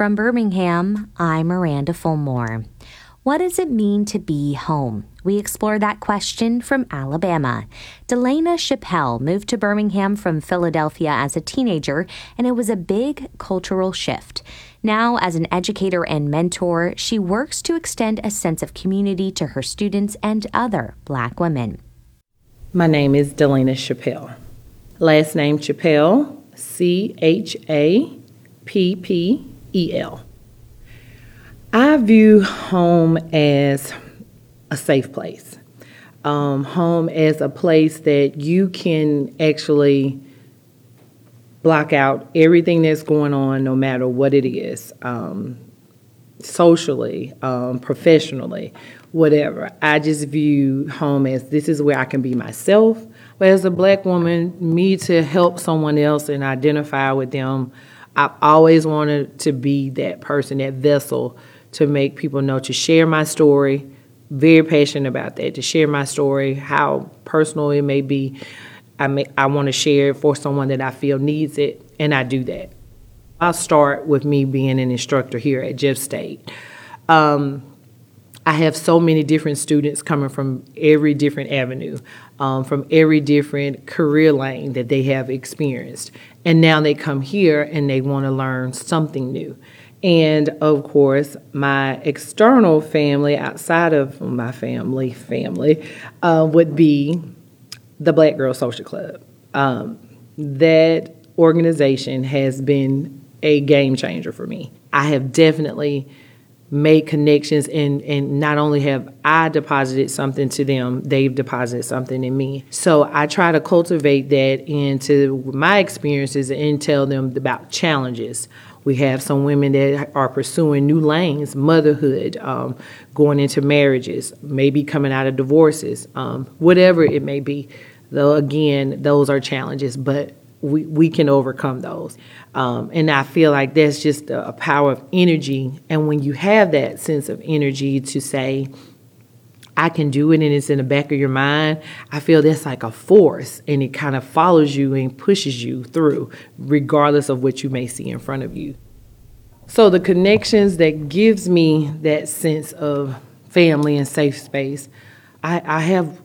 From Birmingham, I'm Miranda Fulmore. What does it mean to be home? We explore that question from Alabama. Delena Chappel moved to Birmingham from Philadelphia as a teenager, and it was a big cultural shift. Now, as an educator and mentor, she works to extend a sense of community to her students and other black women. My name is Delena Chappel. Last name Chappel, C H A P P E L. I view home as a safe place. Um, home as a place that you can actually block out everything that's going on, no matter what it is, um, socially, um, professionally, whatever. I just view home as this is where I can be myself. But as a black woman, me to help someone else and identify with them, I've always wanted to be that person, that vessel to make people know to share my story. Very passionate about that, to share my story, how personal it may be. I may, I want to share it for someone that I feel needs it, and I do that. I'll start with me being an instructor here at Jeff State. Um, I have so many different students coming from every different avenue, um, from every different career lane that they have experienced. And now they come here and they want to learn something new. And of course, my external family outside of my family family uh, would be the Black Girl Social Club. Um, that organization has been a game changer for me. I have definitely made connections and and not only have I deposited something to them, they've deposited something in me. So I try to cultivate that into my experiences and tell them about challenges. We have some women that are pursuing new lanes, motherhood, um, going into marriages, maybe coming out of divorces, um, whatever it may be. Though again, those are challenges, but we, we can overcome those. Um, and I feel like that's just a, a power of energy. And when you have that sense of energy to say, I can do it and it's in the back of your mind, I feel that's like a force and it kind of follows you and pushes you through, regardless of what you may see in front of you. So the connections that gives me that sense of family and safe space, I, I have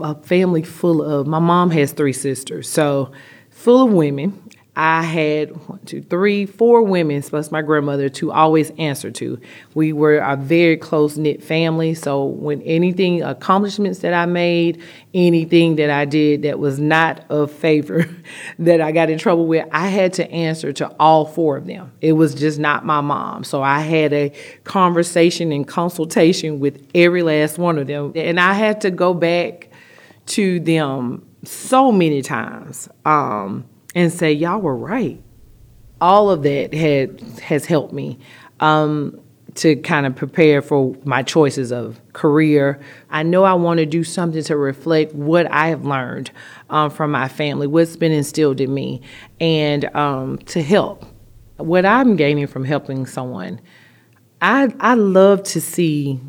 a family full of, my mom has three sisters, so full of women I had one, two, three, four women, plus my grandmother, to always answer to. We were a very close knit family. So when anything, accomplishments that I made, anything that I did that was not of favor, that I got in trouble with, I had to answer to all four of them. It was just not my mom. So I had a conversation and consultation with every last one of them. And I had to go back to them so many times. Um, and say, y'all were right. All of that had has helped me um, to kind of prepare for my choices of career. I know I want to do something to reflect what I have learned um, from my family, what's been instilled in me, and um, to help. What I'm gaining from helping someone, I I love to see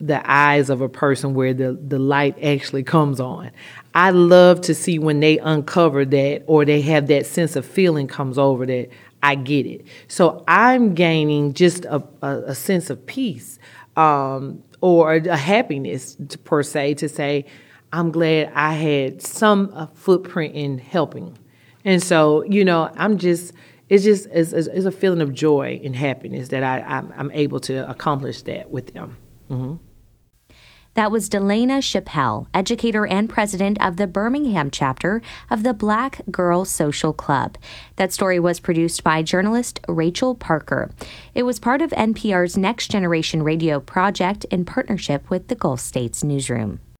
the eyes of a person where the, the light actually comes on. I love to see when they uncover that or they have that sense of feeling comes over that I get it. So I'm gaining just a, a, a sense of peace um, or a happiness to, per se to say, I'm glad I had some footprint in helping. And so, you know, I'm just, it's just, it's, it's a feeling of joy and happiness that I, I'm, I'm able to accomplish that with them. Mm-hmm. That was Delena Chappel, educator and president of the Birmingham chapter of the Black Girl Social Club. That story was produced by journalist Rachel Parker. It was part of NPR's Next Generation Radio project in partnership with the Gulf States Newsroom.